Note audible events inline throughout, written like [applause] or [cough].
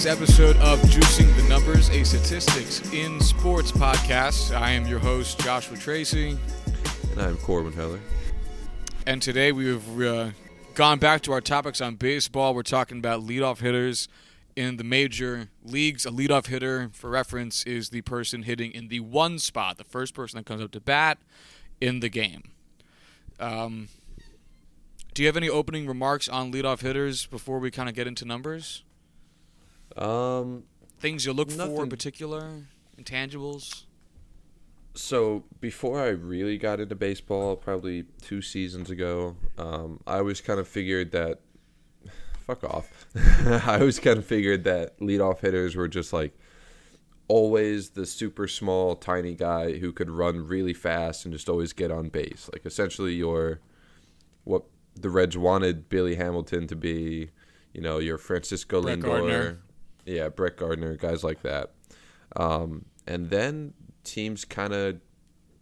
Today's episode of Juicing the Numbers, a statistics in sports podcast. I am your host, Joshua Tracy. And I'm Corbin Heller. And today we've uh, gone back to our topics on baseball. We're talking about leadoff hitters in the major leagues. A leadoff hitter, for reference, is the person hitting in the one spot, the first person that comes up to bat in the game. Um, do you have any opening remarks on leadoff hitters before we kind of get into numbers? Um, Things you look for in particular, intangibles. so before I really got into baseball, probably two seasons ago, um, I always kind of figured that. [sighs] Fuck off. [laughs] I always kind of figured that leadoff hitters were just like always the super small, tiny guy who could run really fast and just always get on base. Like essentially, your what the Reds wanted Billy Hamilton to be. You know, your Francisco Brett Lindor, Gardner. Yeah, Brett Gardner, guys like that. Um, and then teams kind of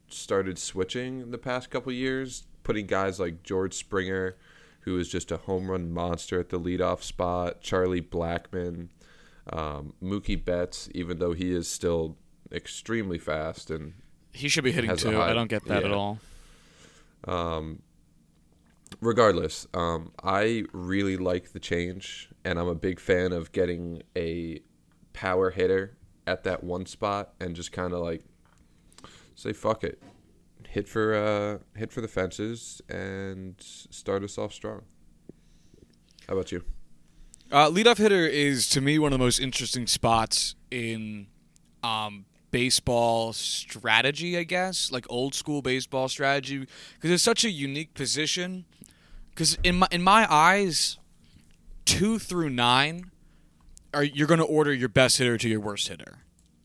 started switching in the past couple years, putting guys like George Springer, who is just a home run monster at the leadoff spot, Charlie Blackmon, um, Mookie Betts, even though he is still extremely fast and He should be hitting too. I don't get that at yeah. all. Regardless, um, I really like the change, and I'm a big fan of getting a power hitter at that one spot and just kind of like say fuck it, hit for uh, hit for the fences and start us off strong. How about you? Uh, leadoff hitter is to me one of the most interesting spots in um, baseball strategy, I guess, like old school baseball strategy, because it's such a unique position. Because in my in my eyes, two through nine, are you're going to order your best hitter to your worst hitter.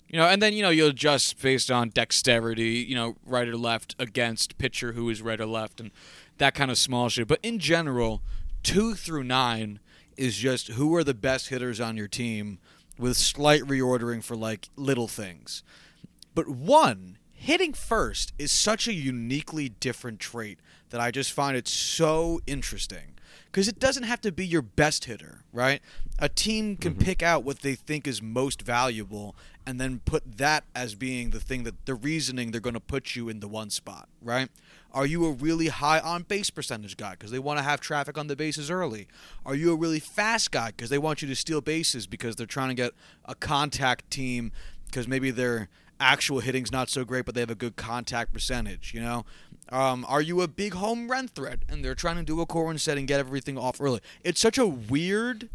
You know, and then you know you'll adjust based on dexterity. You know, right or left against pitcher who is right or left, and that kind of small shit. But in general, two through nine is just who are the best hitters on your team, with slight reordering for like little things. But one, hitting first is such a uniquely different trait that I just find it so interesting. Because it doesn't have to be your best hitter, right? A team can mm-hmm. pick out what they think is most valuable and then put that as being the thing that the reasoning they're going to put you in the one spot, right? Are you a really high on base percentage guy because they want to have traffic on the bases early? Are you a really fast guy because they want you to steal bases because they're trying to get a contact team because maybe their actual hitting's not so great, but they have a good contact percentage. You know, um, are you a big home run threat and they're trying to do a core set and get everything off early? It's such a weird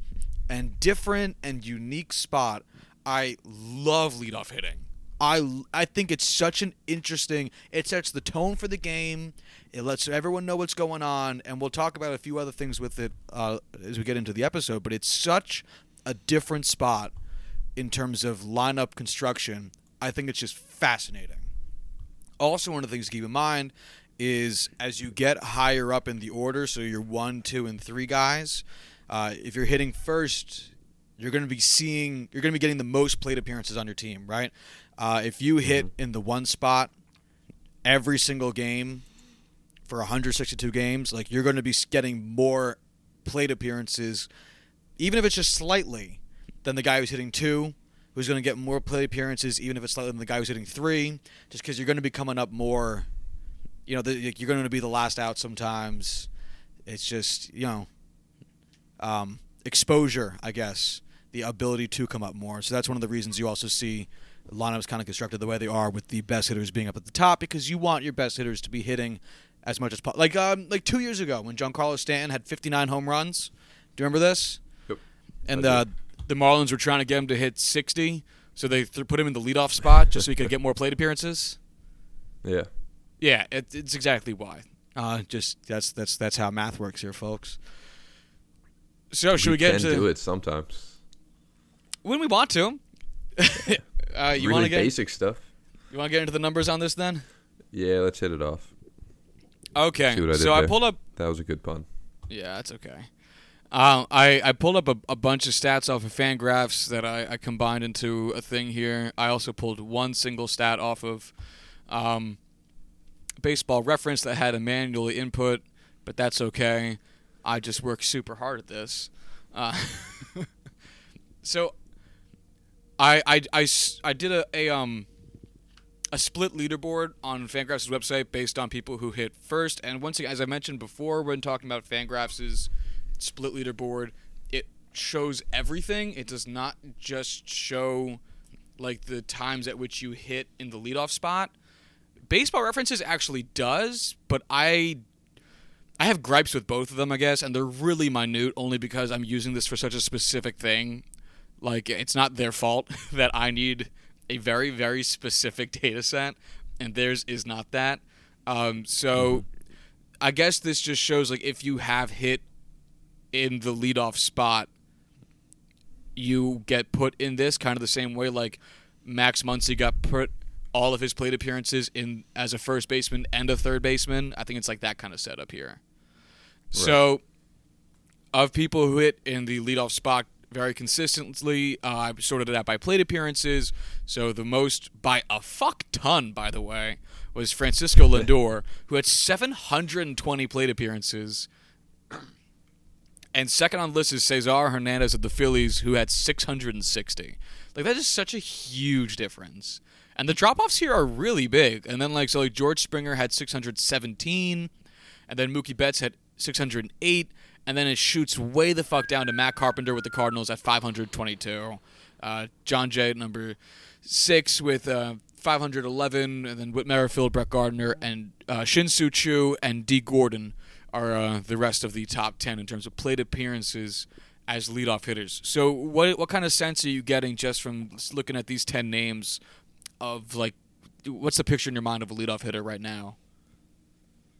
and different and unique spot. I love leadoff hitting. I, I think it's such an interesting. It sets the tone for the game. It lets everyone know what's going on, and we'll talk about a few other things with it uh, as we get into the episode. But it's such a different spot in terms of lineup construction. I think it's just fascinating. Also, one of the things to keep in mind is as you get higher up in the order, so you're one, two, and three guys, uh, if you're hitting first, you're going to be seeing, you're going to be getting the most plate appearances on your team, right? Uh, if you hit in the one spot every single game for 162 games, like you're going to be getting more plate appearances, even if it's just slightly, than the guy who's hitting two, who's going to get more play appearances, even if it's slightly than the guy who's hitting three, just because you're going to be coming up more. You know, the, you're going to be the last out sometimes. It's just you know, um, exposure, I guess, the ability to come up more. So that's one of the reasons you also see lineups kind of constructed the way they are, with the best hitters being up at the top, because you want your best hitters to be hitting as much as possible. Like um, like two years ago when Giancarlo Stanton had 59 home runs. Do you remember this? Yep. And uh, the Marlins were trying to get him to hit 60, so they th- put him in the leadoff spot just so he could get more plate appearances. Yeah. Yeah, it, it's exactly why. Uh, just that's that's that's how math works here, folks. So should we, get can into do it sometimes? when we want to? [laughs] uh, you really want to get basic stuff. you want to get into the numbers on this then? Yeah, let's hit it off. Okay. I so I there? pulled up. That was a good pun. Yeah, that's okay. Um, I, I pulled up a, a bunch of stats off of Fangraphs that I, I combined into a thing here. I also pulled one single stat off of um, Baseball Reference that had a manual input, but that's okay. I just work super hard at this. Uh, [laughs] So, I did a, a um a split leaderboard on Fangraphs' website based on people who hit first. And once again, as I mentioned before, when talking about Fangraphs' split leaderboard, it shows everything. It does not just show like the times at which you hit in the leadoff spot. Baseball references actually does, but I I have gripes with both of them, I guess, and they're really minute only because I'm using this for such a specific thing. Like it's not their fault [laughs] that I need a very very specific data set, and theirs is not that. Um, so I guess this just shows like if you have hit in the leadoff spot, you get put in this kind of the same way like Max Muncy got put all of his plate appearances in as a first baseman and a third baseman. I think it's like that kind of setup here. So, of people who hit in the leadoff spot very consistently, uh, I sorted it out by plate appearances. So the most by a fuck ton, by the way, was Francisco [laughs] Lindor, who had 720 plate appearances. And second on the list is Cesar Hernandez of the Phillies, who had 660. Like that is such a huge difference. And the drop offs here are really big. And then like so like George Springer had 617, and then Mookie Betts had 608, and then it shoots way the fuck down to Matt Carpenter with the Cardinals at 522. Uh, Jon Jay number six with uh, 511, and then Whit Merrifield, Brett Gardner, and uh, Shin Soo Choo and Dee Gordon are uh, the rest of the top 10 in terms of plate appearances as leadoff hitters. So, what what kind of sense are you getting just from looking at these 10 names of like, what's the picture in your mind of a leadoff hitter right now?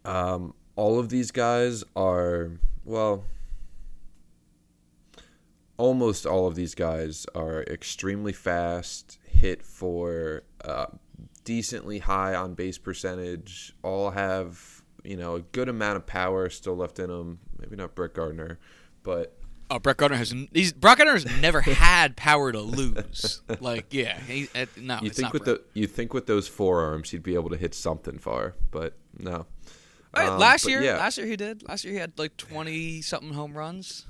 Um, all of these guys are well. Almost all of these guys are extremely fast, hit for uh, decently high on base percentage. All have you know a good amount of power still left in him. Maybe not Brett Gardner, but Oh, Brett Gardner has he's Brett Gardner has never [laughs] had power to lose. Like, yeah, he, uh, no, you think not with Brett. the you think with those forearms he'd be able to hit something far, but no. Right, Um, last but year, yeah, last year he did. Last year he had like twenty something home runs.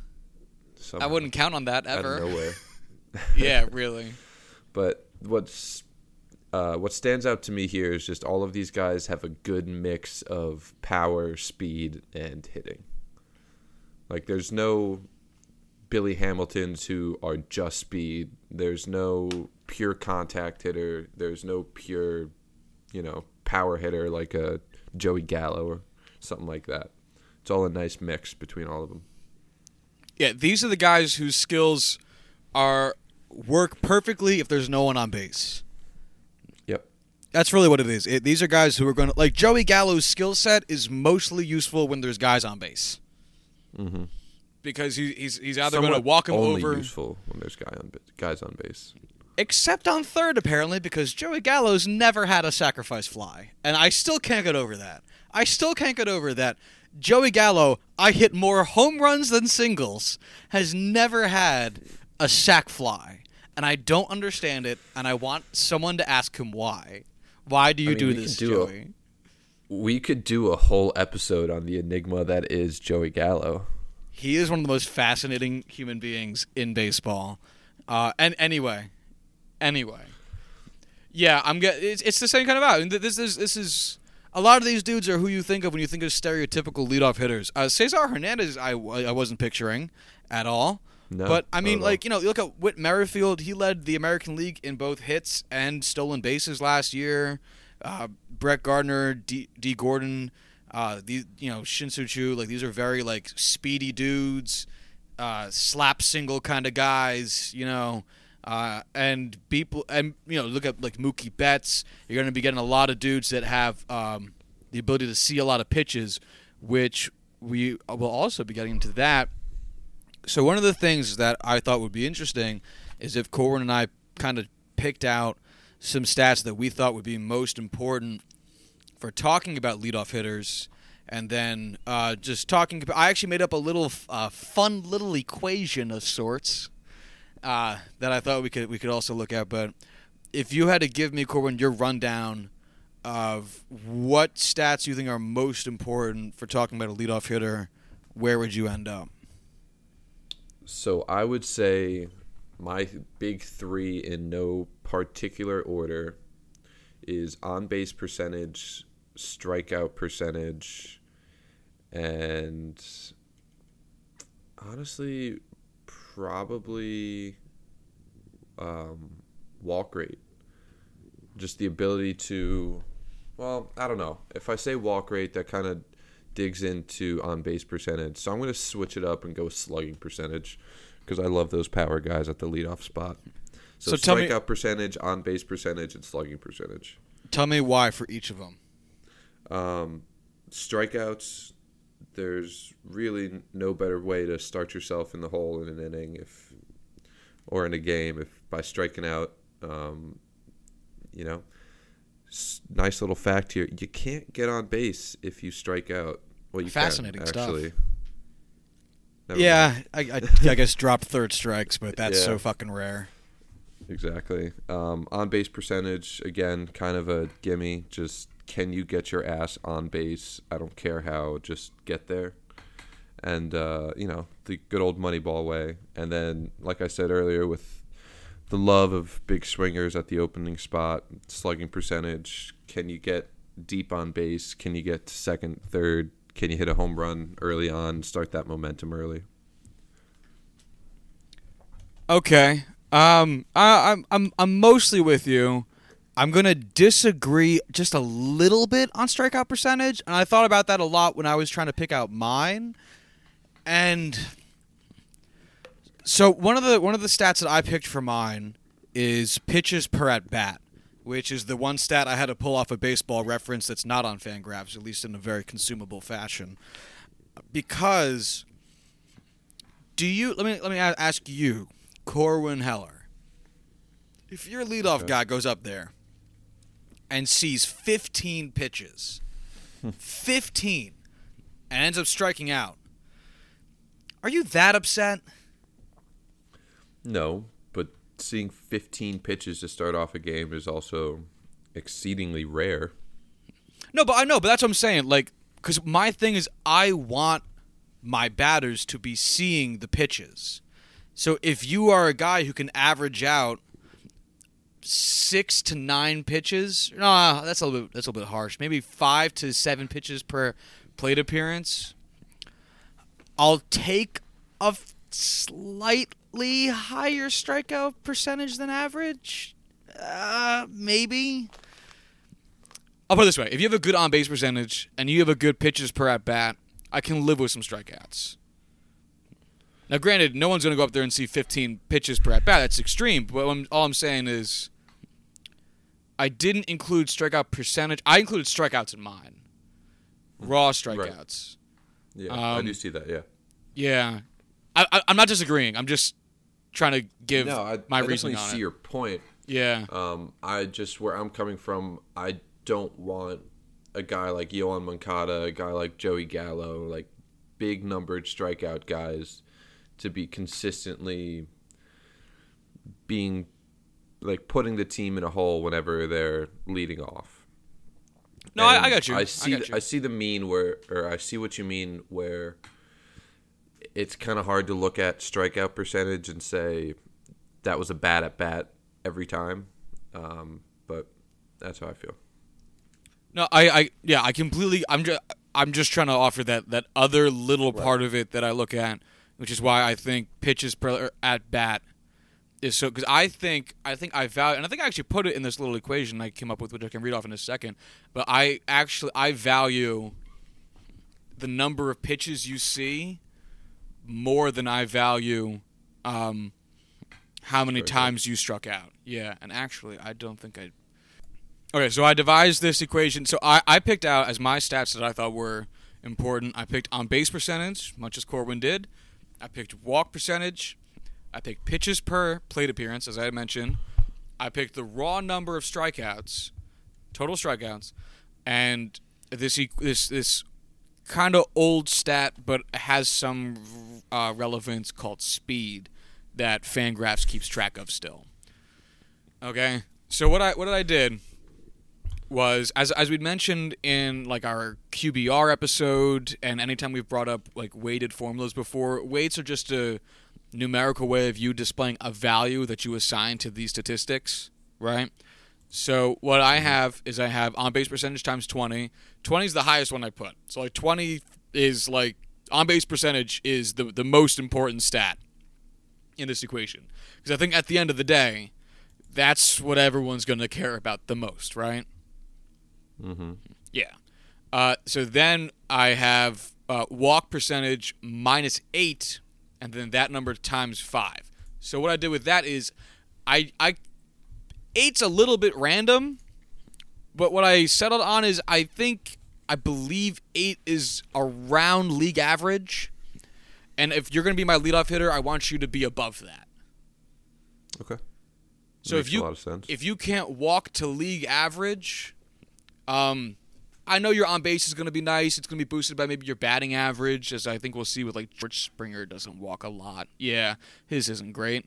I wouldn't count on that out of ever. nowhere. [laughs] yeah, really. [laughs] But what's uh, what stands out to me here is just all of these guys have a good mix of power, speed, and hitting. Like there's no Billy Hamiltons who are just speed. There's no pure contact hitter. There's no pure, you know, power hitter like a Joey Gallo or something like that. It's all a nice mix between all of them. Yeah, these are the guys whose skills are work perfectly if there's no one on base. That's really what it is. It, these are guys who are going to like Joey Gallo's skill set is mostly useful when there's guys on base Mm-hmm. because he, he's he's either going to walk him only over, useful when there's guy on guys on base. except on third apparently because Joey Gallo's never had a sacrifice fly, and I still can't get over that. I still can't get over that. Joey Gallo, I hit more home runs than singles, has never had a sac fly, and I don't understand it, and I want someone to ask him why. Why do you mean, do this, do a- Joey? We could do a whole episode on the enigma that is Joey Gallo. He is one of the most fascinating human beings in baseball. Uh, and anyway, anyway, yeah, I'm get. It's, it's the same kind of out. This is this is a lot of these dudes are who you think of when you think of stereotypical leadoff hitters. Uh, Cesar Hernandez, I, I wasn't picturing at all. No, but I mean, like you know, look at Whit Merrifield. He led the American League in both hits and stolen bases last year. Uh, Brett Gardner, D, Dee Gordon, uh, these you know Shin Soo Choo. Like these are very like speedy dudes, uh, slap single kind of guys. You know. Uh, and people, and you know, look at like Mookie Betts. You're going to be getting a lot of dudes that have um, the ability to see a lot of pitches, which we will also be getting into that. So one of the things that I thought would be interesting is if Corwin and I kind of picked out some stats that we thought would be most important for talking about leadoff hitters, and then uh, just talking. About, I actually made up a little uh, fun little equation of sorts uh, that I thought we could we could also look at. But if you had to give me Corwin your rundown of what stats you think are most important for talking about a leadoff hitter, where would you end up? So I would say my big three in no particular order is on base percentage, strikeout percentage, and honestly, probably um, walk rate. Just the ability to, well, I don't know. If I say walk rate, that kind of digs into on base percentage. So I'm going to switch it up and go slugging percentage because I love those power guys at the leadoff spot. So, So strikeout percentage, on base percentage, and slugging percentage. Tell me why for each of them. Um, strikeouts. There's really no better way to start yourself in the hole in an inning if, or in a game if by striking out. Um, you know, S- nice little fact here: you can't get on base if you strike out. Well, you Fascinating can, stuff. Never yeah. I, I, [laughs] I guess drop third strikes, but that's Yeah. so fucking rare. Exactly. Um, on base percentage, again, kind of a gimme. Just can you get your ass on base? I don't care how, just get there. And, uh, you know, the good old Moneyball way. And then, like I said earlier, with the love of big swingers at the opening spot, slugging percentage, can you get deep on base? Can you get to second, third? Can you hit a home run early on? Start that momentum early. Okay. Um, I, I'm I'm I'm mostly with you. I'm gonna disagree just a little bit on strikeout percentage, and I thought about that a lot when I was trying to pick out mine. And so one of the one of the stats that I picked for mine is pitches per at bat, which is the one stat I had to pull off a baseball reference that's not on Fangraphs, at least in a very consumable fashion, because. Do you let me let me ask you, Corwin Heller? If your leadoff Okay. guy goes up there and sees 15 pitches, [laughs] 15, and ends up striking out, are you that upset? No, seeing 15 pitches to start off a game is also exceedingly rare. No, but I know, but that's what I'm saying. Like, because my thing is, I want my batters to be seeing the pitches. So if you are a guy who can average out six to nine pitches, no, that's a little bit that's a little bit harsh. Maybe five to seven pitches per plate appearance. I'll take a f- slightly higher strikeout percentage than average. Uh, maybe. I'll put it this way: if you have a good on base percentage and you have a good pitches per at bat, I can live with some strikeouts. Now, granted, no one's going to go up there and see 15 pitches per at bat. That's extreme. But I'm, all I'm saying is, I didn't include strikeout percentage. I included strikeouts in mine, raw strikeouts. Yeah, I Um, do see that. Yeah. Yeah, I, I, I'm not disagreeing. I'm just trying to give No, I, my I reasoning on see it. your point. yeah, Um, I just where I'm coming from, I don't want a guy like Yoan Moncada, a guy like Joey Gallo, like big numbered strikeout guys, to be consistently being like putting the team in a hole whenever they're leading off. no, I, I got you. I see. got you. I see the mean where, or I see what you mean where it's kind of hard to look at strikeout percentage and say that was a bad at bat every time. Um, but that's how I feel. No, I, I, yeah, I completely. I'm just, I'm just trying to offer that that other little part of it that I look at, which is why I think pitches per at bat is so. Because I think, I think I value, and I think I actually put it in this little equation I came up with, which I can read off in a second. But I actually, I value the number of pitches you see more than I value um, how many times you struck out. Yeah, and actually, I don't think I Okay, so I devised this equation. So I, I picked out as my stats that I thought were important. I picked on base percentage, much as Corwin did. I picked walk percentage. I picked pitches per plate appearance, as I mentioned. I picked the raw number of strikeouts, total strikeouts, and this this this kind of old stat, but has some uh, relevance called speed that Fangraphs keeps track of still. Okay, so what I what I did was as as we'd mentioned in like our QBR episode and anytime we've brought up like weighted formulas before, weights are just a numerical way of you displaying a value that you assign to these statistics, right? So what I have is I have on base percentage times 20. 20 is the highest one I put. So like 20 is like on base percentage is the the most important stat in this equation because I think at the end of the day, that's what everyone's going to care about the most, right? Mm-hmm. Yeah. Uh, so then I have uh, walk percentage minus eight, and then that number times five. So what I did with that is, I I eight's a little bit random, but what I settled on is I think I believe eight is around league average, and if you're going to be my leadoff hitter, I want you to be above that. Okay. So if you a lot of sense. if you can't walk to league average, um, I know your on base is going to be nice. It's going to be boosted by maybe your batting average, as I think we'll see with like George Springer doesn't walk a lot. Yeah, his isn't great.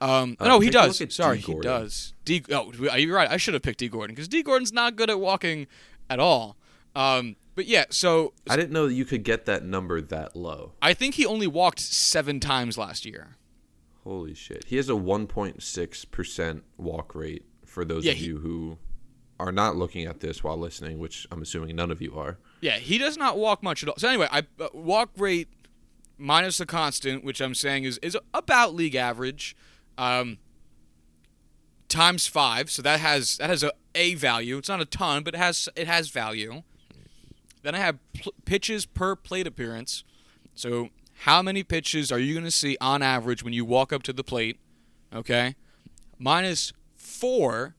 Um, Uh, no, he take a look does. Sorry, he does. D. Oh, you're right. I should have picked Dee Gordon because Dee Gordon's not good at walking at all. Um, but yeah, so I didn't know that you could get that number that low. I think he only walked seven times last year. Holy shit. He has a 1.6% walk rate for those Yeah, of he- you who are not looking at this while listening, which I'm assuming none of you are. Yeah, he does not walk much at all. So anyway, I uh, walk rate minus the constant, which I'm saying is is about league average, um, times five. So that has that has a a value. It's not a ton, but it has it has value. Then I have pl- pitches per plate appearance. So how many pitches are you going to see on average when you walk up to the plate? Okay, minus four.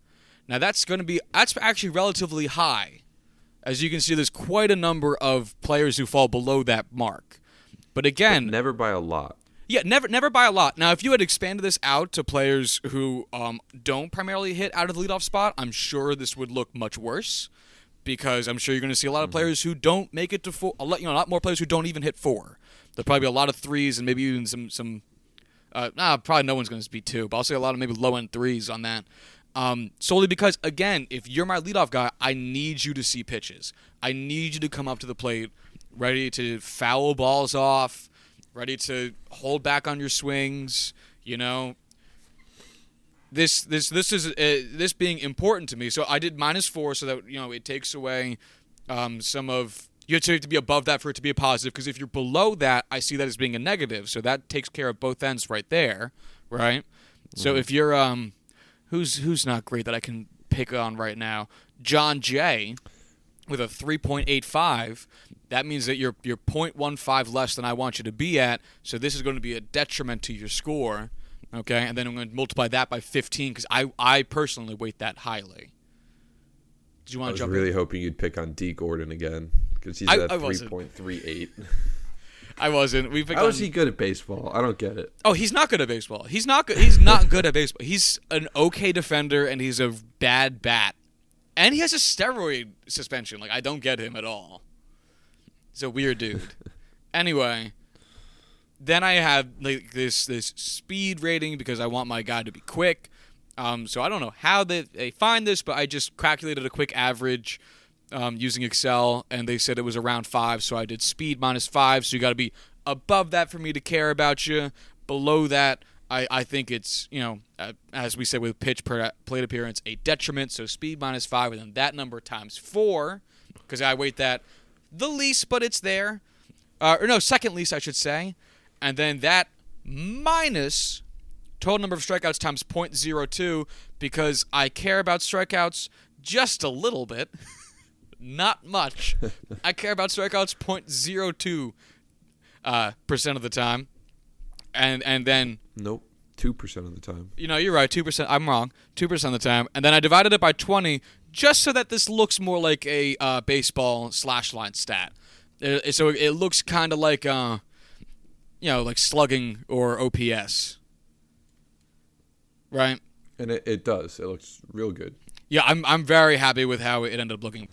Now that's going to be that's actually relatively high. As you can see, there's quite a number of players who fall below that mark. But again, Never by a lot. Yeah, never never by a lot. Now, if you had expanded this out to players who um, don't primarily hit out of the leadoff spot, I'm sure this would look much worse because I'm sure you're going to see a lot of players who don't make it to four. A lot, you know, a lot more players who don't even hit four. There'll probably be a lot of threes and maybe even some some. Uh, nah, probably no one's going to be two, but I'll say a lot of maybe low end threes on that. Um, solely because, again, if you're my leadoff guy, I need you to see pitches. I need you to come up to the plate ready to foul balls off, ready to hold back on your swings. You know, this this this is uh, this being important to me. So I did minus four, so that you know it takes away um, some of you have to be above that for it to be a positive. Because if you're below that, I see that as being a negative. So that takes care of both ends right there, right? So if you're um, who's who's not great that I can pick on right now, Jon Jay with a 3.85 that means that you're you're 0.15 less than I want you to be at so this is going to be a detriment to your score okay and then I'm going to multiply that by 15 cuz I I personally weight that highly Did you want to jump? I was really in? hoping you'd pick on Dee Gordon again because he's I- at I wasn't. 3.38. [laughs] I wasn't we picked How on, is he good at baseball? I don't get it. Oh, he's not good at baseball. He's not good. He's not good at baseball. He's an okay defender and he's a bad bat. And he has a steroid suspension. Like I don't get him at all. He's a weird dude. [laughs] anyway, then I have like this this speed rating because I want my guy to be quick. Um, so I don't know how they, they find this, but I just calculated a quick average um, using Excel, and they said it was around five. So I did speed minus five. So you got to be above that for me to care about you. Below that, I, I think it's you know uh, as we said with pitch per plate appearance a detriment. So speed minus five, and then that number times four because I weight that the least, but it's there. Uh, or no, second least, I should say. And then that minus total number of strikeouts times 0.02 because I care about strikeouts just a little bit. [laughs] Not much. I care about strikeouts 0.02 uh, percent of the time. And and then Nope. 2% of the time. you know, you're right, 2%. I'm wrong. 2% of the time. And then I divided it by 20 just so that this looks more like a uh, baseball slash line stat. Uh, so it looks kind of like, uh, you know, like slugging or OPS. Right? And it, it does. It looks real good. Yeah, I'm, I'm very happy with how it ended up looking.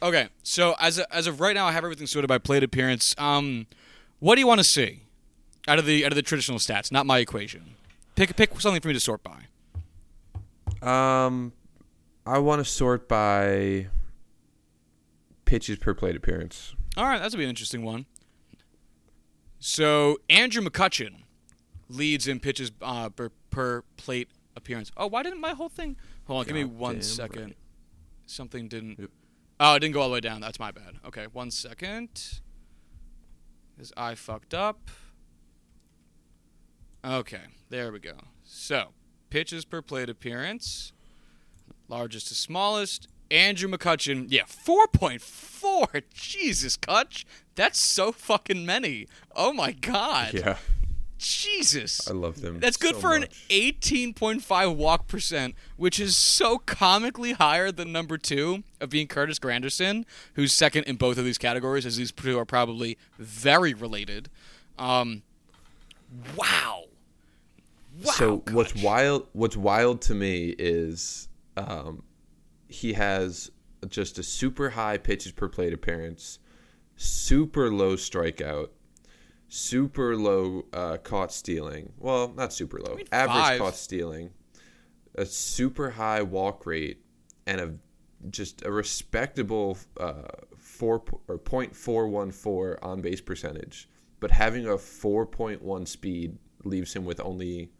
Okay, so as, a, as of right now, I have everything sorted by plate appearance. Um, what do you want to see out of the out of the traditional stats? Not my equation. Pick pick something for me to sort by. Um, I want to sort by pitches per plate appearance. All right, that'll be an interesting one. So Andrew McCutchen leads in pitches uh, per, per plate appearance. Oh, why didn't my whole thing? Hold on, give me one second. Right. Something didn't. Yep. Oh, it didn't go all the way down. That's my bad. Okay, one second. His I fucked up. Okay, there we go. So, pitches per plate appearance, largest to smallest. Andrew McCutchen, yeah, 4.4. [laughs] Jesus, Kutch. That's so fucking many. Oh my God. Yeah, Jesus. I love them. That's good so for an 18.5 walk percent, which is so comically higher than number two of being Curtis Granderson, who's second in both of these categories, as these two are probably very related. Um, wow. Wow. so what's wild? What's wild to me is um, he has just a super high pitches per plate appearance, super low strikeout, super low uh, caught stealing. Well, not super low, mean average five. caught stealing, a super high walk rate, and a just a respectable uh, four or point four one four on base percentage. But having a four point one speed leaves him with only.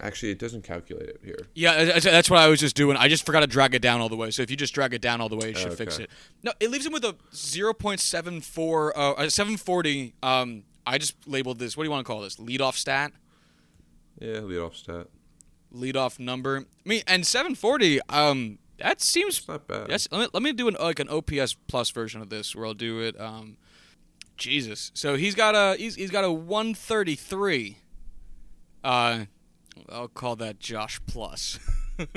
Actually, it doesn't calculate it here. Yeah, that's- what I was just doing. I just forgot to drag it down all the way. So if you just drag it down all the way, it should fix it. No, it leaves him with a 0.74, uh, uh, 740. Um, I just labeled this. What do you want to call this? Leadoff stat, Yeah, leadoff stat. leadoff number. I mean, and 740. Um, that seems. It's not bad. Yes. Let me let me do an like an OPS plus version of this, where I'll do it. Um, Jesus. So he's got a he's he's got a 133. Uh, I'll call that Josh plus. [laughs]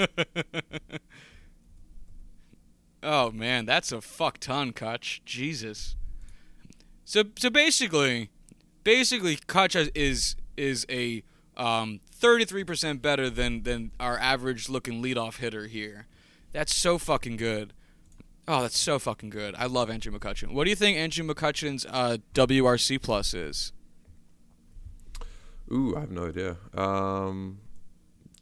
oh man, that's a fuck ton, Kutch. Jesus. So so basically, basically, Kutch is is a um, 33% better than than our average looking leadoff hitter here. That's so fucking good. Oh, that's so fucking good. I love Andrew McCutchen. What do you think Andrew McCutchen's uh, WRC plus is? Ooh, I have no idea. Um,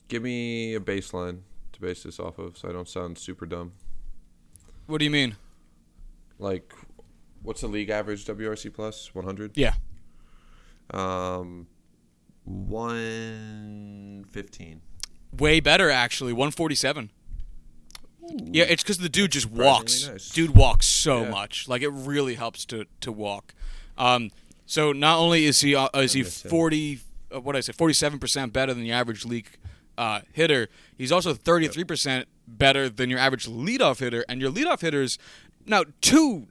give me a baseline to base this off of, so I don't sound super dumb. What do you mean? Like, what's the league average WRC plus? One hundred. Yeah. Um, one fifteen. Way better actually, 147. Yeah, it's because the dude just walks. nice. Dude walks so Yeah. much. Like it really helps to to walk. Um, so not only is he uh, is he 40 uh, what did I say 47 percent better than the average league uh, hitter, he's also 33 percent better than your average leadoff hitter. And your leadoff hitters now two.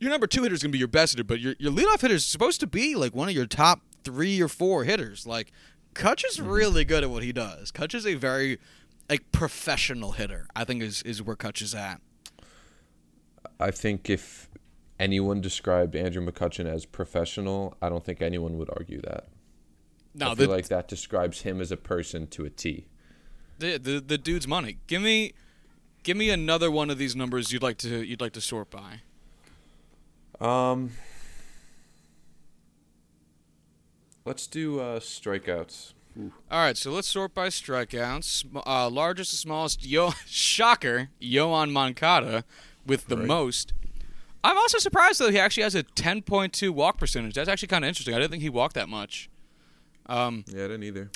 Your number two hitter is gonna be your best hitter, but your your leadoff hitter is supposed to be like one of your top three or four hitters. Like Kutch is really good at what he does. Kutch is a very like professional hitter. I think is is where Kutch is at. I think if anyone described Andrew McCutchen as professional, I don't think anyone would argue that. No, I feel the, like that describes him as a person to a T. the the the dude's money. Give me give me another one of these numbers you'd like to you'd like to sort by. Um, let's do uh, strikeouts. All right, so let's sort by strikeouts. Uh, largest to smallest, Yo [laughs] shocker, Yoan Moncada with the Right. most. I'm also surprised though he actually has a 10.2 walk percentage. That's actually kind of interesting. I didn't think he walked that much. Um, Yeah, I didn't either.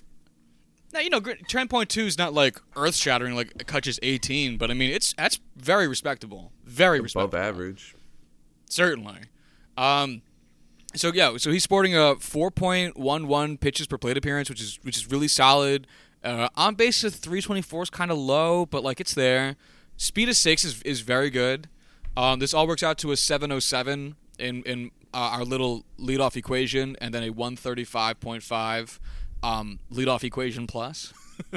now you know, gr- 10.2 is not like earth shattering like Kutch's 18, but I mean it's that's very respectable. Very Above respectable. average. Certainly. Um, so yeah, so he's sporting a 4.11 pitches per plate appearance, which is which is really solid. Uh, on base of 324 is kind of low, but like it's there. Speed of six is is very good. Um, this all works out to a 707 in in uh, our little leadoff equation, and then a 135.5 um, leadoff equation plus,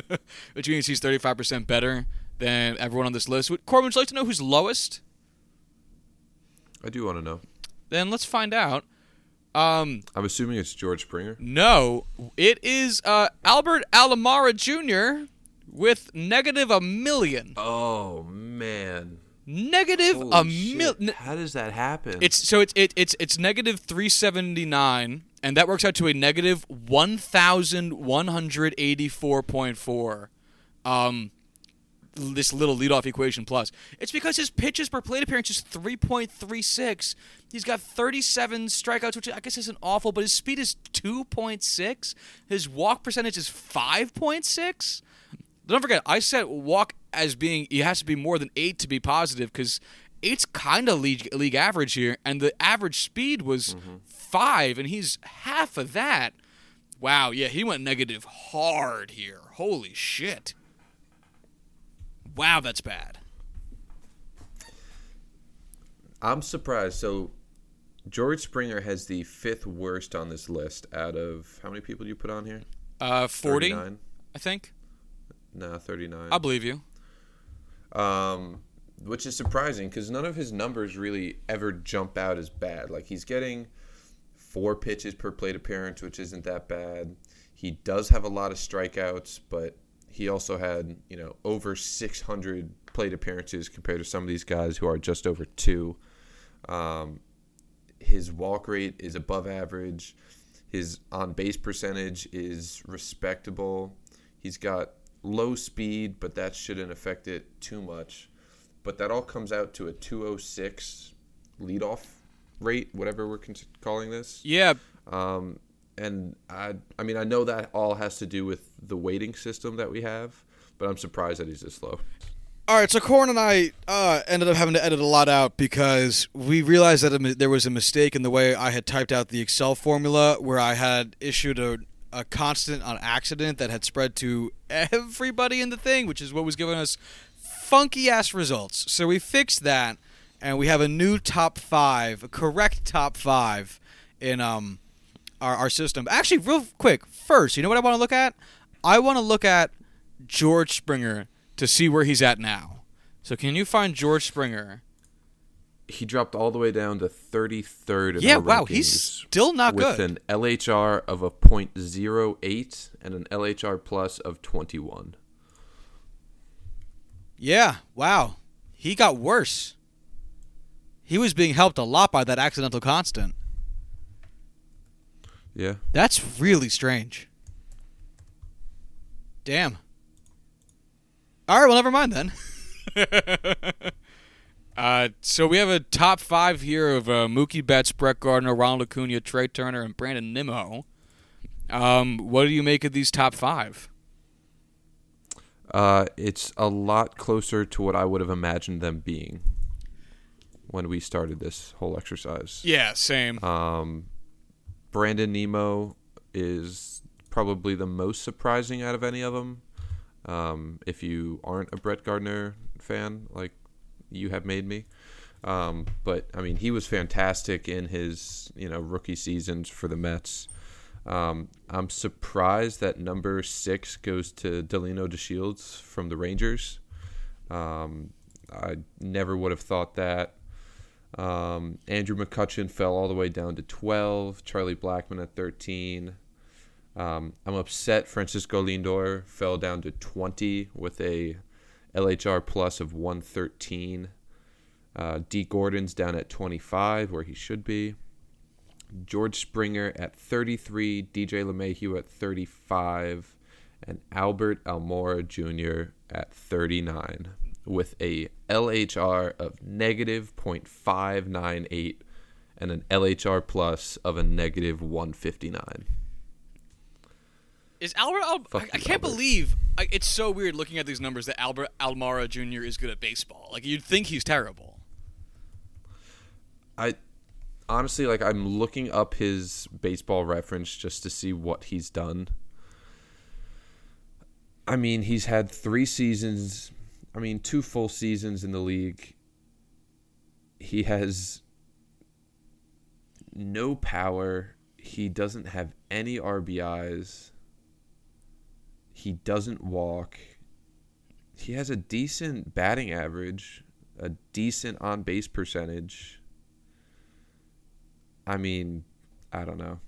[laughs] which means he's 35% better than everyone on this list. Would- Corbin, would you like to know who's lowest? I do want to know. Then let's find out. Um, I'm assuming it's George Springer. no, it is uh, Albert Almora Jr. with negative a million. Oh man. Negative Holy a million. How does that happen? It's so it's it, it's it's negative three seventy nine, and that works out to a negative one thousand one hundred eighty four point four. Um, this little leadoff equation plus? It's because his pitches per plate appearance is 3.36. He's got 37 strikeouts, which I guess isn't awful, but his speed is 2.6. His walk percentage is 5.6. Don't forget, I said walk as being he has to be more than eight to be positive because eight's kind of league league average here, and the average speed was mm-hmm. five, and he's half of that. Wow, yeah, he went negative hard here. Holy shit. Wow, that's bad. I'm surprised. So George Springer has the fifth worst on this list out of how many people do you put on here? Uh, 40, 39? I think. No, 39. I'll believe you. um, which is surprising because none of his numbers really ever jump out as bad. Like he's getting four pitches per plate appearance, which isn't that bad. He does have a lot of strikeouts, but he also had you know over 600 plate appearances compared to some of these guys who are just over two. Um, his walk rate is above average. His on base percentage is respectable. He's got low speed, but that shouldn't affect it too much. But that all comes out to a 206 leadoff rate, whatever we're con- calling this. Yeah, Um, and I, I mean, I know that all has to do with the waiting system that we have, but I'm surprised that he's this slow. All right, so Corn and I uh, ended up having to edit a lot out because we realized that there was a mistake in the way I had typed out the Excel formula, where I had issued a, a constant on accident that had spread to everybody in the thing, which is what was giving us funky ass results. So we fixed that, and we have a new top five, a correct top five in um our, our system. Actually, real quick, first, you know what I want to look at? I want to look at George Springer to see where he's at now. So can you find George Springer? He dropped all the way down to 33rd. In Yeah, wow, he's still not with good. With an LHR of a .08 and an LHR plus of 21. Yeah, wow. He got worse. He was being helped a lot by that accidental constant. Yeah. That's really strange. Damn. All right, well, never mind then. [laughs] uh, so we have a top five here of uh, Mookie Betts, Brett Gardner, Ronald Acuna, Trea Turner, and Brandon Nimmo. Um, what do you make of these top five? Uh, it's a lot closer to what I would have imagined them being when we started this whole exercise. Yeah, same. Um, Brandon Nimmo is probably the most surprising out of any of them. Um, if you aren't a Brett Gardner fan, like you have made me, um, but I mean, he was fantastic in his you know rookie seasons for the Mets. Um, I'm surprised that number six goes to Delino DeShields from the Rangers. Um, I never would have thought that. Um, Andrew McCutchen fell all the way down to 12. Charlie Blackmon at 13. Um, I'm upset Francisco Lindor fell down to 20 with a LHR plus of 113. Uh, Dee Gordon's down at 25, where he should be. George Springer at 33. DJ LeMahieu at 35. And Albert Almora Jr. at 39 with a LHR of negative 0.598 and an LHR plus of a negative 159. Is Albert? Al- I, I can't Albert. believe I, it's so weird looking at these numbers that Albert Almora Jr. is good at baseball. Like you'd think he's terrible. I honestly like I'm looking up his baseball reference just to see what he's done. I mean, he's had 3 seasons, I mean, two full seasons in the league. He has no power. He doesn't have any RBIs. He doesn't walk. He has a decent batting average, a decent on base percentage. I mean, I don't know.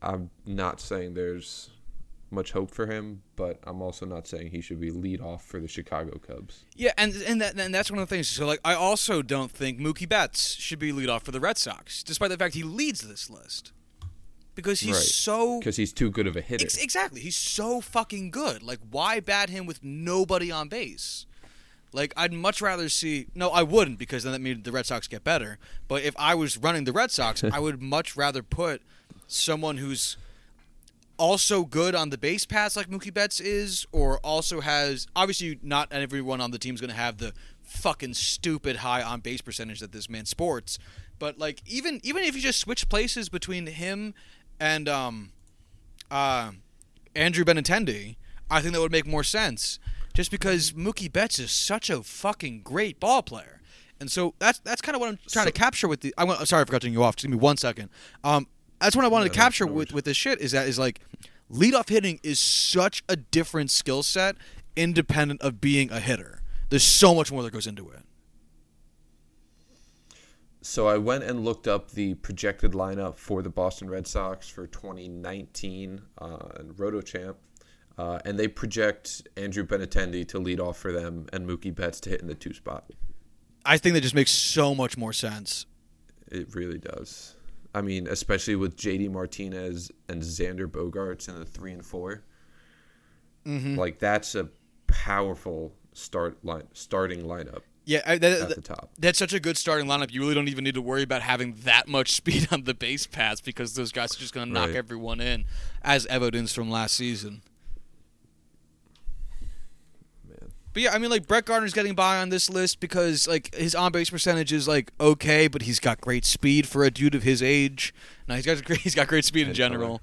I'm not saying there's much hope for him, but I'm also not saying he should be lead off for the Chicago Cubs. Yeah, and and that and that's one of the things. So like, I also don't think Mookie Betts should be lead off for the Red Sox, despite the fact he leads this list, because he's Right. so Because he's too good of a hitter. Ex- exactly. He's so fucking good. Like, why bat him with nobody on base? Like I'd much rather see. No, I wouldn't because then that made the Red Sox get better. But if I was running the Red Sox, [laughs] I would much rather put someone who's also good on the base paths like Mookie Betts is, or also has obviously not everyone on the team is going to have the fucking stupid high on base percentage that this man sports. But like even even if you just switch places between him and um uh Andrew Benintendi, I think that would make more sense. Just because Mookie Betts is such a fucking great ball player. And so that's that's kind of what I'm trying So- to capture with the. I want, sorry for cutting you off. Just give me one second. Um, that's what I wanted No, to capture with with this shit is that is like leadoff hitting is such a different skill set, independent of being a hitter. There's so much more that goes into it. So I went and looked up the projected lineup for the Boston Red Sox for 2019 on RotoChamp, uh, and they project Andrew Benintendi to lead off for them and Mookie Betts to hit in the two spot. I think that just makes so much more sense. It really does. I mean, especially with JD Martinez and Xander Bogaerts in the three and 4 Mm-hmm. Like that's a powerful start line starting lineup Yeah, I, that, at that- the top. that's such a good starting lineup. You really don't even need to worry about having that much [laughs] speed on the base paths because those guys are just going to knock Right. everyone in, as evidenced from last season. Man. But yeah, I mean, like Brett Gardner's getting by on this list because like his on base percentage is like okay, but he's got great speed for a dude of his age. Now he's got [laughs] great, he's got great speed in general.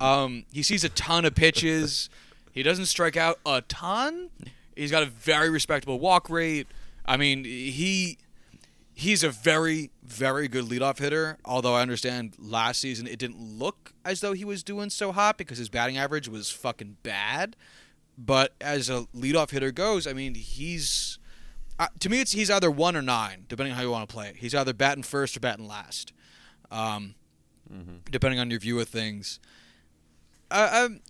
Um, he sees a ton of pitches. he doesn't strike out a ton. He's got a very respectable walk rate. I mean, he he's a very very good leadoff hitter. Although I understand last season it didn't look as though he was doing so hot because his batting average was fucking bad. But as a leadoff hitter goes, I mean, he's uh, to me it's he's either one or nine, depending on how you want to play it. He's either batting first or batting last, um, depending on your view of things. Uh, um,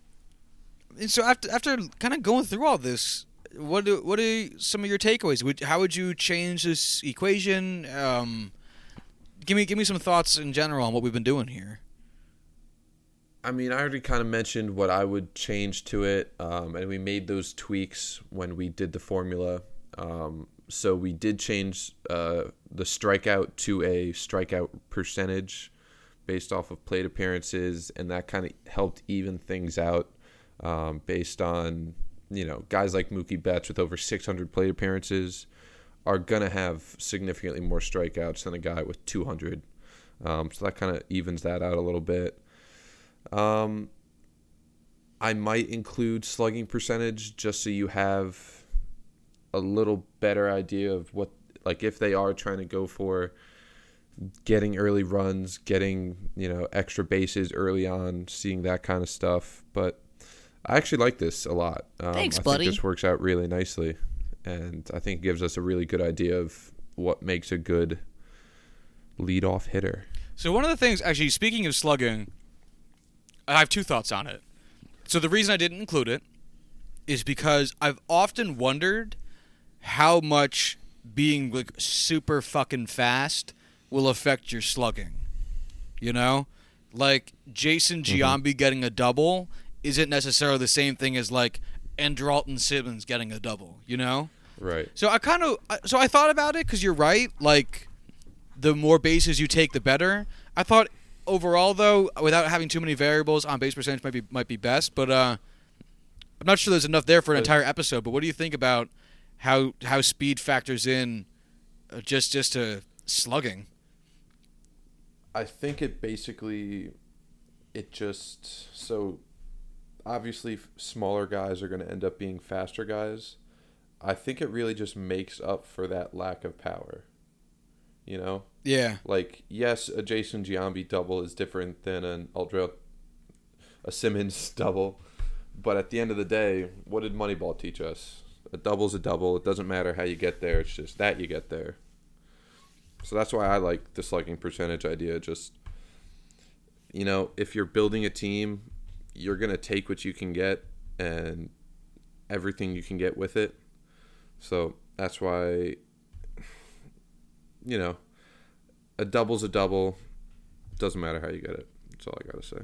and so after after kind of going through all this, what do, what are some of your takeaways? Would, how would you change this equation? Um, give me give me some thoughts in general on what we've been doing here. I mean, I already kind of mentioned what I would change to it, um, and we made those tweaks when we did the formula. Um, so we did change uh, the strikeout to a strikeout percentage based off of plate appearances, and that kind of helped even things out um, based on you know guys like Mookie Betts with over 600 plate appearances are gonna have significantly more strikeouts than a guy with 200. Um, so that kind of evens that out a little bit. Um, I might include slugging percentage just so you have a little better idea of what, like, if they are trying to go for getting early runs, getting you know extra bases early on, seeing that kind of stuff. But I actually like this a lot. Um, Thanks, I buddy. Think this works out really nicely, and I think it gives us a really good idea of what makes a good leadoff hitter. So one of the things, actually, speaking of slugging, I have two thoughts on it. So the reason I didn't include it is because I've often wondered how much being like super fucking fast will affect your slugging. You know, like Jason mm-hmm. Giambi getting a double isn't necessarily the same thing as like Andrelton Simmons getting a double. You know. Right. So I kind of so I thought about it because you're right. Like the more bases you take, the better. I thought overall though, without having too many variables, on base percentage might be might be best. But uh, I'm not sure there's enough there for an entire episode. But what do you think about how how speed factors in uh, just just to slugging? I think it basically it just so obviously smaller guys are going to end up being faster guys. I think it really just makes up for that lack of power. You know? Yeah, Like yes, a Jason Giambi double is different than an Aldrell a Simmons [laughs] double, but at the end of the day, what did Moneyball teach us? A double's a double. It doesn't matter how you get there. It's just that you get there. So that's why I like the slugging percentage idea. Just you know, if you're building a team, you're gonna take what you can get and everything you can get with it. So that's why you know, a double's a double. Doesn't matter how you get it. That's all I gotta say.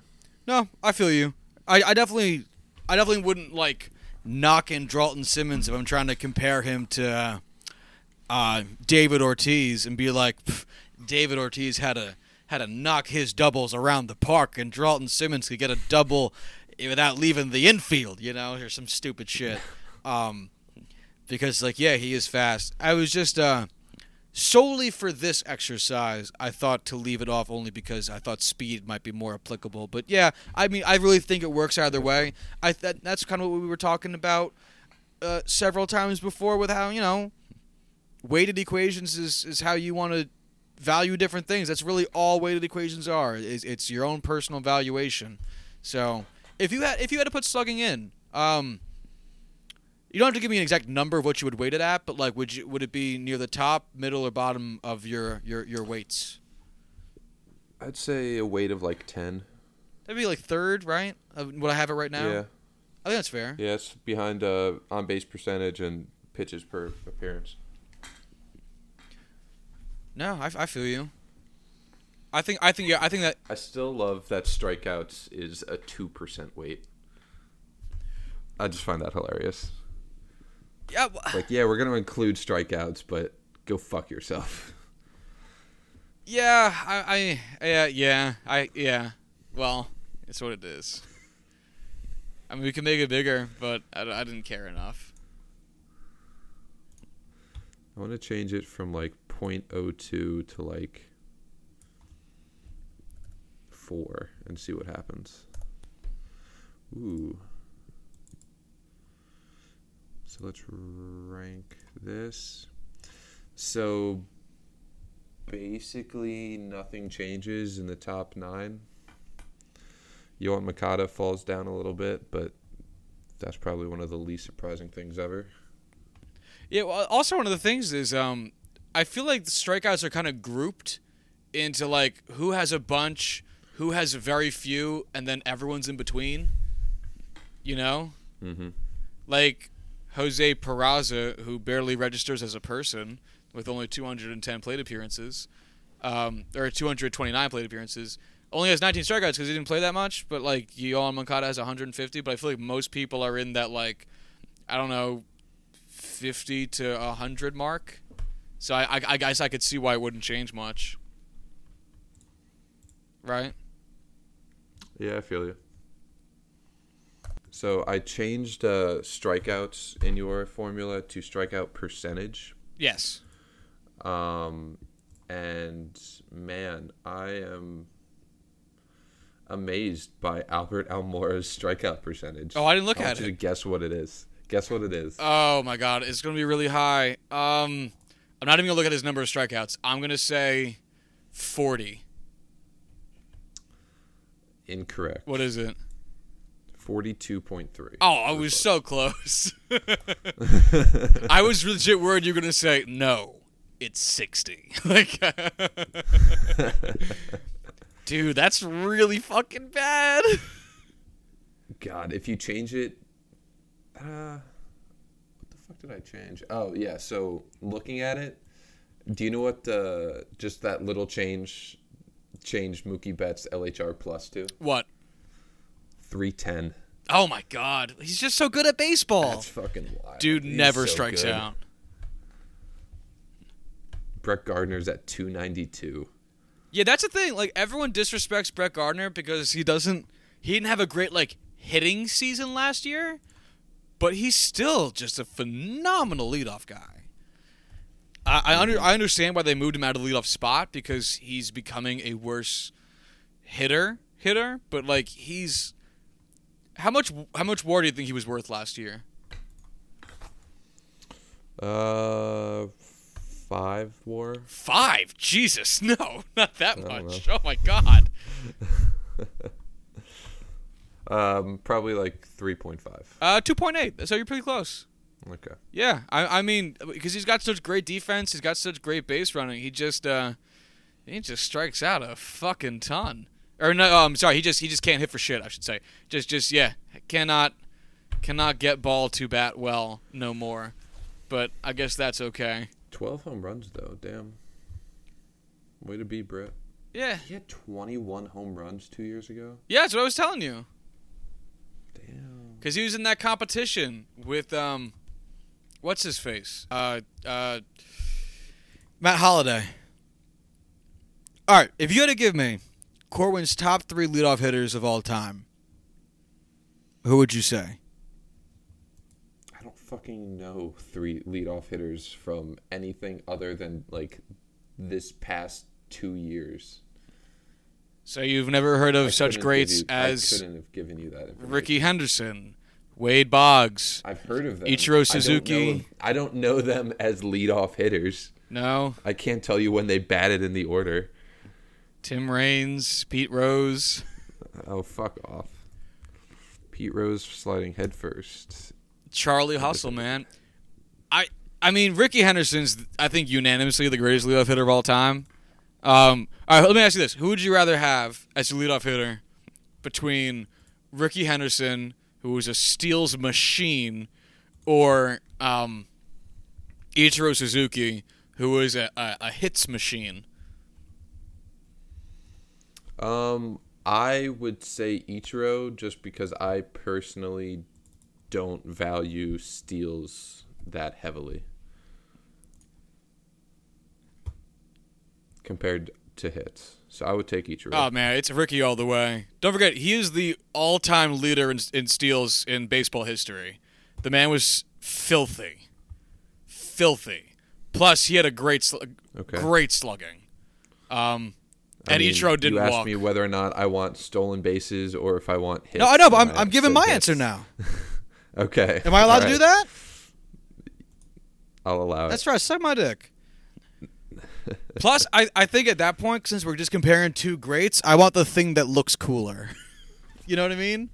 no, I feel you. I, I definitely I definitely wouldn't like knock Andrelton Simmons if I'm trying to compare him to uh, uh, David Ortiz and be like, David Ortiz had to had to knock his doubles around the park, and Dralton Simmons could get a double without leaving the infield, you know, or some stupid shit. [laughs] Um, because like, yeah, he is fast. I was just uh, solely for this exercise, I thought to leave it off only because I thought speed might be more applicable. But yeah, I mean, I really think it works either way. I that, that's kind of what we were talking about uh, several times before with how you know weighted equations is is how you want to value different things. That's really all weighted equations are. Is it's your own personal valuation. So if you had if you had to put slugging in, um, you don't have to give me an exact number of what you would weight it at, but like, would you would it be near the top, middle, or bottom of your your your weights? I'd say a weight of like ten. That'd be like third, right? Of what I have it right now. Yeah, I think that's fair. yeah, it's behind uh, on base percentage and pitches per appearance. No, I, I feel you. I think I think yeah I think that I still love that strikeouts is a two percent weight. I just find that hilarious. Yeah. Like, yeah, we're gonna include strikeouts, but go fuck yourself. Yeah, I, I, yeah, yeah, I, yeah. Well, it's what it is. I mean, we can make it bigger, but I, I didn't care enough. I want to change it from like 0.02 to like four and see what happens. Ooh. So let's rank this. So basically, nothing changes in the top nine. Yoan Moncada falls down a little bit, but that's probably one of the least surprising things ever. Yeah. Well, also one of the things is, um, I feel like the strikeouts are kind of grouped into like who has a bunch, who has very few, and then everyone's in between. You know, Mm-hmm. like Jose Peraza, who barely registers as a person with only 210 plate appearances, um, or 229 plate appearances, only has 19 strikeouts because he didn't play that much. But like Yoan Moncada has 150, but I feel like most people are in that like, I don't know, 50 to 100 mark. So I, I, I guess I could see why it wouldn't change much. Right? Yeah, I feel you. So I changed uh, strikeouts in your formula to strikeout percentage. Yes. Um, and man, I am amazed by Albert Almora's strikeout percentage. Oh, I didn't look at it. I want at you it. to guess what it is. Guess what it is. Oh my god, it's gonna be really high. Um, I'm not even gonna look at his number of strikeouts. I'm gonna say forty. Incorrect. What is it? Forty-two point three. Oh, I was so close. [laughs] I was legit worried you were gonna say no. It's sixty. [laughs] like, [laughs] dude, that's really fucking bad. God, if you change it, uh, what the fuck did I change? Oh yeah, so looking at it, do you know what uh, just that little change changed Mookie Betts LHR plus to What? Three ten? Oh my god, he's just so good at baseball. That's fucking wild. Dude He's never so strikes good. out. Brett Gardner's at two ninety two. Yeah, that's the thing. Like everyone disrespects Brett Gardner because he doesn't. He didn't have a great like hitting season last year, but he's still just a phenomenal leadoff guy. I I, under, mm-hmm. I understand why they moved him out of the leadoff spot because he's becoming a worse hitter hitter, but like he's how much how much war do you think he was worth last year? Uh, five war. Five. Jesus, [laughs] no, not that much. Oh my god. [laughs] Um, probably like three point five. Uh, two point eight. So you're pretty close. Okay. Yeah, I, I mean, because he's got such great defense, he's got such great base running. He just, uh, he just strikes out a fucking ton. Or no, I'm um, sorry, he just he just can't hit for shit. I should say. Just, just yeah, cannot, cannot get ball to bat well no more. But I guess that's okay. Twelve home runs though. Damn. Way to be, Brett. Yeah, He had twenty one home runs two years ago. yeah, that's what I was telling you. Damn. Because he was in that competition with um, what's his face? Uh, uh, Matt Holliday. All right, if you had to give me Corwin's top three leadoff hitters of all time, who would you say? I don't fucking know three leadoff hitters from anything other than like this past two years. So you've never heard of I such greats give you- I as couldn't have given you that. Rickey Henderson, Wade Boggs. I've heard of them. Ichiro I don't Suzuki. know- I don't know them as leadoff hitters. No, I can't tell you when they batted in the order. Tim Raines, Pete Rose. Oh, fuck off. Pete Rose sliding headfirst. Charlie Hustle, man. I I mean Rickey Henderson's I think unanimously the greatest leadoff hitter of all time. Um, all right, let me ask you this: Who would you rather have as a leadoff hitter between Rickey Henderson, who was a steals machine, or um, Ichiro Suzuki, who was a, a, a hits machine? Um, I would say Ichiro just because I personally don't value steals that heavily compared to hits. So I would take Ichiro. Oh man, it's Rickey all the way. Don't forget, he is the all-time leader in, in steals in baseball history. The man was filthy, filthy. Plus, he had a great, sl- Okay. great slugging. Um, I and mean, Ichiro didn't You asked walk. me whether or not I want stolen bases or if I want hits. no, I know, but I'm, I'm giving my hits. answer now. [laughs] Okay. Am I allowed All to do that? I'll allow That's it. That's right. Suck my dick. [laughs] Plus, I, I think at that point, since we're just comparing two greats, I want the thing that looks cooler. [laughs] you know what I mean?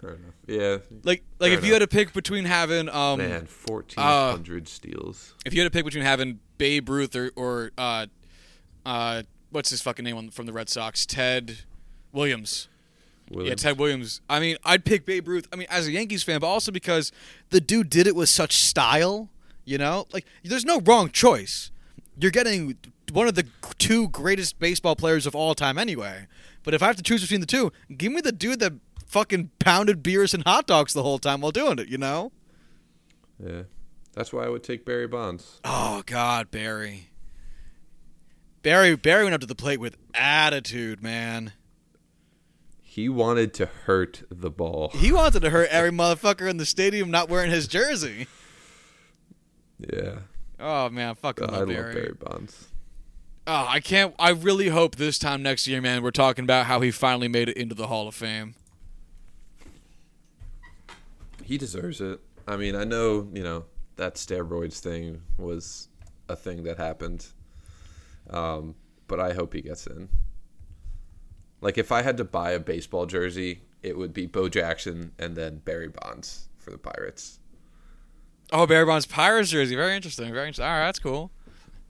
Fair enough. Yeah. Like, like if you had to pick between having um, Man, fourteen hundred steals. if you had to pick between having Babe Ruth or, or uh, uh, what's his fucking name on, from the Red Sox, Ted Williams. Yeah, Williams. Ted Williams. I mean, I'd pick Babe Ruth. I mean, as a Yankees fan, but also because the dude did it with such style. You know, like there's no wrong choice. You're getting one of the two greatest baseball players of all time, anyway. But if I have to choose between the two, give me the dude that fucking pounded beers and hot dogs the whole time while doing it. You know? Yeah. That's why I would take Barry Bonds. Oh God, Barry. Barry Barry went up to the plate with attitude, man. He wanted to hurt the ball. He wanted to hurt every motherfucker in the stadium not wearing his jersey. Yeah. Oh man, fuck I love love Barry. Barry Bonds. Oh, I can't. I really hope this time next year, man, we're talking about how he finally made it into the Hall of Fame. He deserves it. I mean, I know, you know, that steroids thing was a thing that happened. Um, but I hope he gets in. Like if I had to buy a baseball jersey, it would be Bo Jackson and then Barry Bonds for the Pirates. Oh, Barry Bonds Pirates jersey, very interesting. Very interesting. All right, that's cool.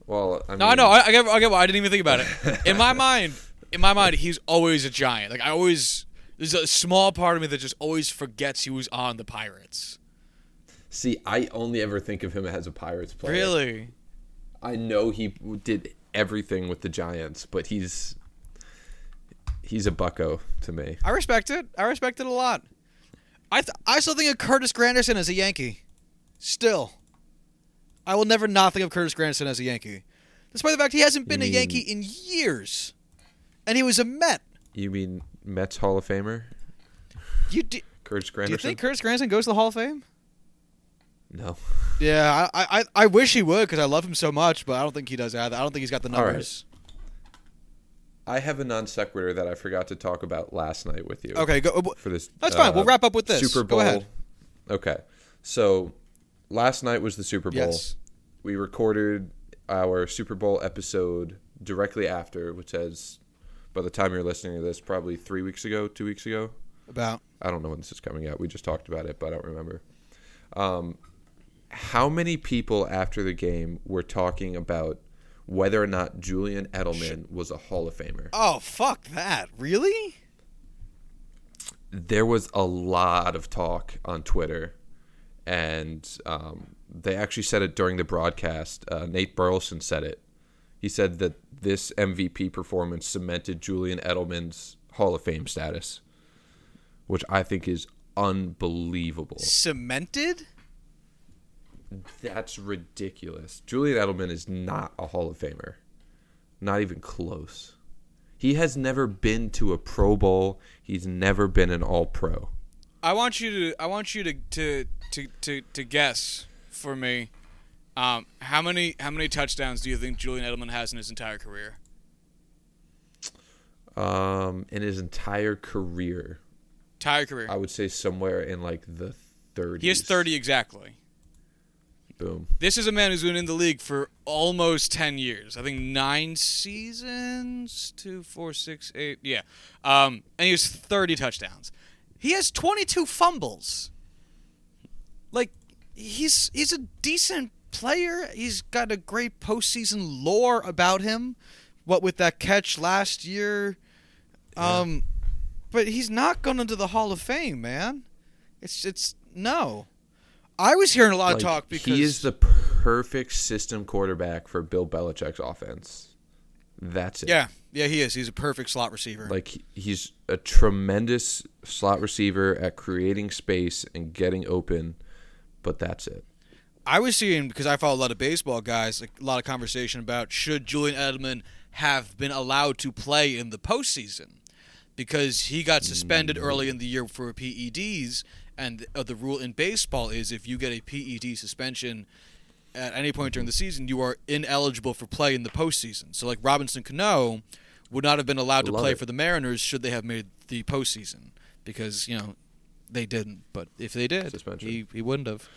Well, I mean, No, I know. I, I get. I get. I didn't even think about it. In my [laughs] mind, in my mind, he's always a giant. Like I always, there's a small part of me that just always forgets he was on the Pirates. see, I only ever think of him as a Pirates player. Really? I know he did everything with the Giants, but he's he's a bucko to me. I respect it. I respect it a lot. I th- I still think of Curtis Granderson as a Yankee. Still, I will never not think of Curtis Granderson as a Yankee, despite the fact he hasn't been You a Yankee in years, and he was a Met. You mean Mets Hall of Famer, You do, Curtis Granderson. do you think Curtis Granderson goes to the Hall of Fame? No. [laughs] Yeah, I I, I wish he would because I love him so much, but I don't think he does either. I don't think he's got the All right. numbers. I have a non sequitur that I forgot to talk about last night with you. Okay, go. uh, For this, That's fine. We'll wrap up with this. Super Go Bowl. ahead. Okay, so last night was the Super Bowl. Yes. We recorded our Super Bowl episode directly after, which has, by the time you're listening to this, probably three weeks ago, two weeks ago. About I don't know when this is coming out. We just talked about it, but I don't remember. Um, how many people after the game were talking about whether or not Julian Edelman was a Hall of Famer? oh fuck that! Really? There was a lot of talk on Twitter, and um, they actually said it during the broadcast. Uh, Nate Burleson said it. He said that this MVP performance cemented Julian Edelman's Hall of Fame status, which I think is unbelievable. Cemented? That's ridiculous. Julian Edelman is not a Hall of Famer. Not even close. He has never been to a Pro Bowl. He's never been an All Pro. I want you to I want you to to to to, to guess for me. Um, how many how many touchdowns do you think Julian Edelman has in his entire career? Um, in his entire career, Entire career. I would say somewhere in like the 30s. He has 30 exactly. Boom. This is a man who's been in the league for almost 10 years. I think nine seasons, two, four, six, eight. Yeah. Um, and he has 30 touchdowns. He has 22 fumbles. Like, he's he's a decent player. He's got a great postseason lore about him. What with that catch last year. Um, but he's not going into the Hall of Fame, man. It's it's no. I was hearing a lot Like, of talk because he is the perfect system quarterback for Bill Belichick's offense. That's it. Yeah, yeah, he is. He's a perfect slot receiver. Like he's a tremendous slot receiver at creating space and getting open, but that's it. I was seeing because I follow a lot of baseball guys, like a lot of conversation about should Julian Edelman have been allowed to play in the postseason because he got suspended mm. early in the year for PEDs, and uh, the rule in baseball is if you get a PED suspension at any point during the season, you are ineligible for play in the postseason. So, like Robinson Cano would not have been allowed to Love play it. for the Mariners should they have made the postseason because you know they didn't. But if they did, Suspension. he he wouldn't have.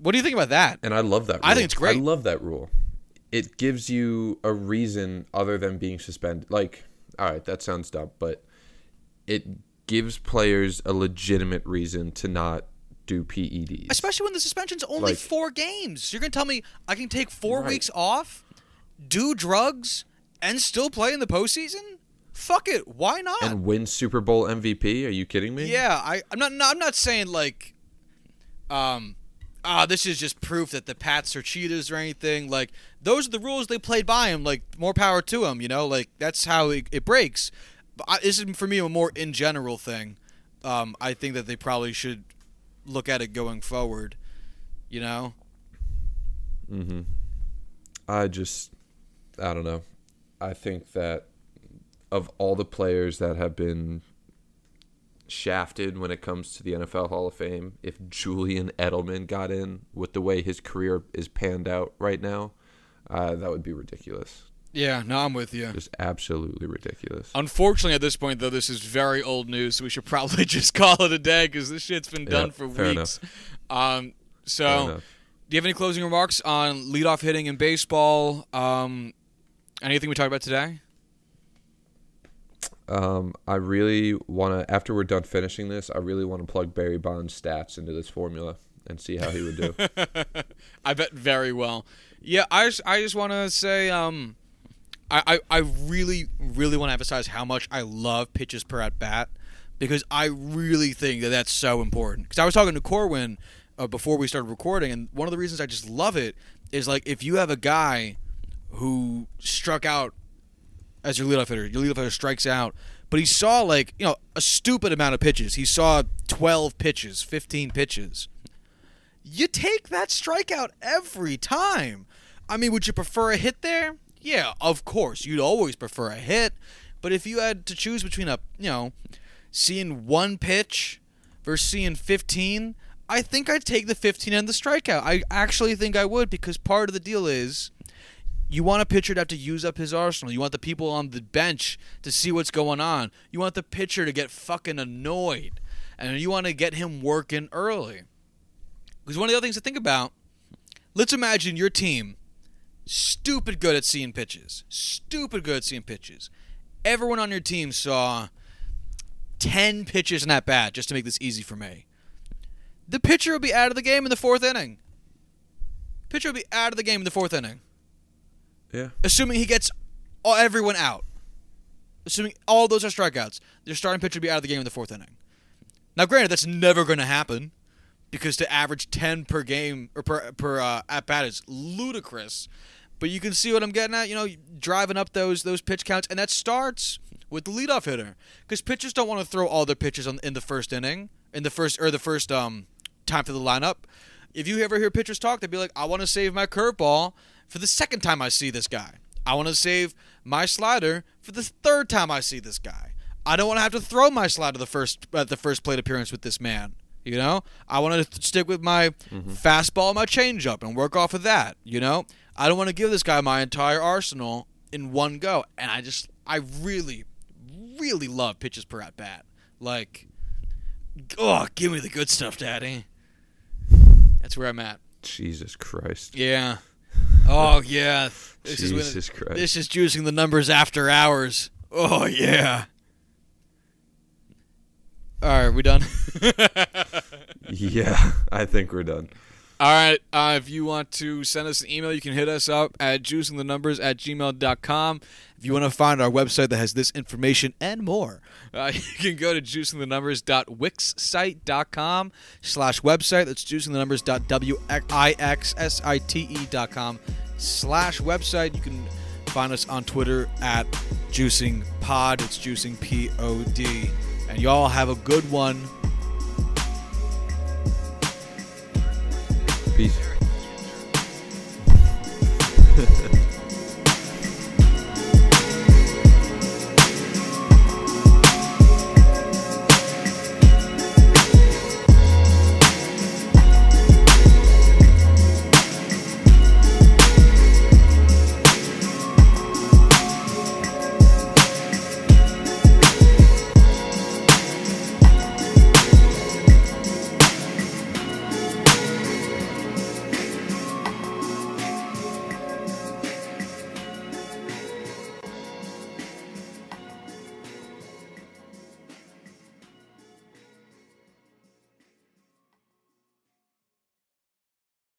What do you think about that? And I love that. Rule. I think it's great. I love that rule. It gives you a reason other than being suspended. Like, all right, that sounds dumb, but it gives players a legitimate reason to not do PEDs. Especially when the suspension's only Like- four games. You're gonna tell me I can take four Right. weeks off, do drugs, and still play in the postseason? Fuck it, why not? and win Super Bowl MVP? Are you kidding me? yeah, I, I'm not. No, I'm not saying like, um, ah, this is just proof that the Pats are cheaters or anything. Like those are the rules they played by him. Like more power to him. You know, like that's how it, it breaks. I, this is for me a more in general thing. Um, I think that they probably should look at it going forward. You know. Mm-hmm. I just, I don't know. I think that of all the players that have been shafted when it comes to the NFL Hall of Fame, if Julian Edelman got in with the way his career is panned out right now, uh, that would be ridiculous. Yeah, no, I'm with you. Just absolutely ridiculous. Unfortunately, at this point, though, this is very old news, so we should probably [laughs] just call it a day because this shit's been done Yeah, for weeks. Um, so, do you have any closing remarks on leadoff hitting in baseball? Um, anything we talked about today? Um, I really want to, after we're done finishing this, I really want to plug Barry Bonds' stats into this formula and see how he would do. [laughs] I bet very well. Yeah, I just, I just want to say, um, I, I, I really, really want to emphasize how much I love pitches per at bat because I really think that that's so important. Because I was talking to Corwin uh, before we started recording, and one of the reasons I just love it is like if you have a guy who struck out as your leadoff hitter, your leadoff hitter strikes out, but he saw like you know a stupid amount of pitches. He saw twelve pitches, fifteen pitches you take that strikeout every time. I mean, would you prefer a hit there? Yeah, of course. You'd always prefer a hit. But if you had to choose between a, you know, seeing one pitch versus seeing 15, I think I'd take the 15 and the strikeout. I actually think I would because part of the deal is you want a pitcher to have to use up his arsenal. You want the people on the bench to see what's going on. You want the pitcher to get fucking annoyed. And you want to get him working early. Because one of the other things to think about, let's imagine your team stupid good at seeing pitches. Stupid good at seeing pitches. Everyone on your team saw 10 pitches in that bat just to make this easy for me. The pitcher will be out of the game in the fourth inning. Pitcher will be out of the game in the fourth inning, yeah. assuming he gets all, everyone out. Assuming all those are strikeouts, your starting pitcher will be out of the game in the fourth inning. Now, granted, that's never going to happen because to average 10 per game or per, per uh, at bat is ludicrous. But you can see what I'm getting at, you know, driving up those those pitch counts, and that starts with the leadoff hitter because pitchers don't want to throw all their pitches on, in the first inning, in the first or the first um time for the lineup. if you ever hear pitchers talk, they'd be like, I want to save my curveball for the second time I see this guy. I want to save my slider for the third time I see this guy. I don't want to have to throw my slider the first at the first plate appearance with this man. You know, I want to stick with my fastball, and my changeup, and work off of that. You know, I don't want to give this guy my entire arsenal in one go. And I just, I really, really love pitches per at bat. Like, oh, give me the good stuff, Daddy. That's where I'm at. Jesus Christ. Yeah. Oh yeah. This is Jesus when, Christ. This is juicing the numbers after hours. Oh yeah. All right, we done. [laughs] Yeah, I think we're done. All right. Uh, if you want to send us an email, you can hit us up at juicingthenumbers at gmail.com. If you want to find our website that has this information and more, uh, [laughs] you can go to juicingthenumbers.wixsite.com slash website. That's juicingthenumbers.wixsite.com slash website. You can find us on Twitter at juicingpod. It's juicingpod. And y'all have a good one. Peace.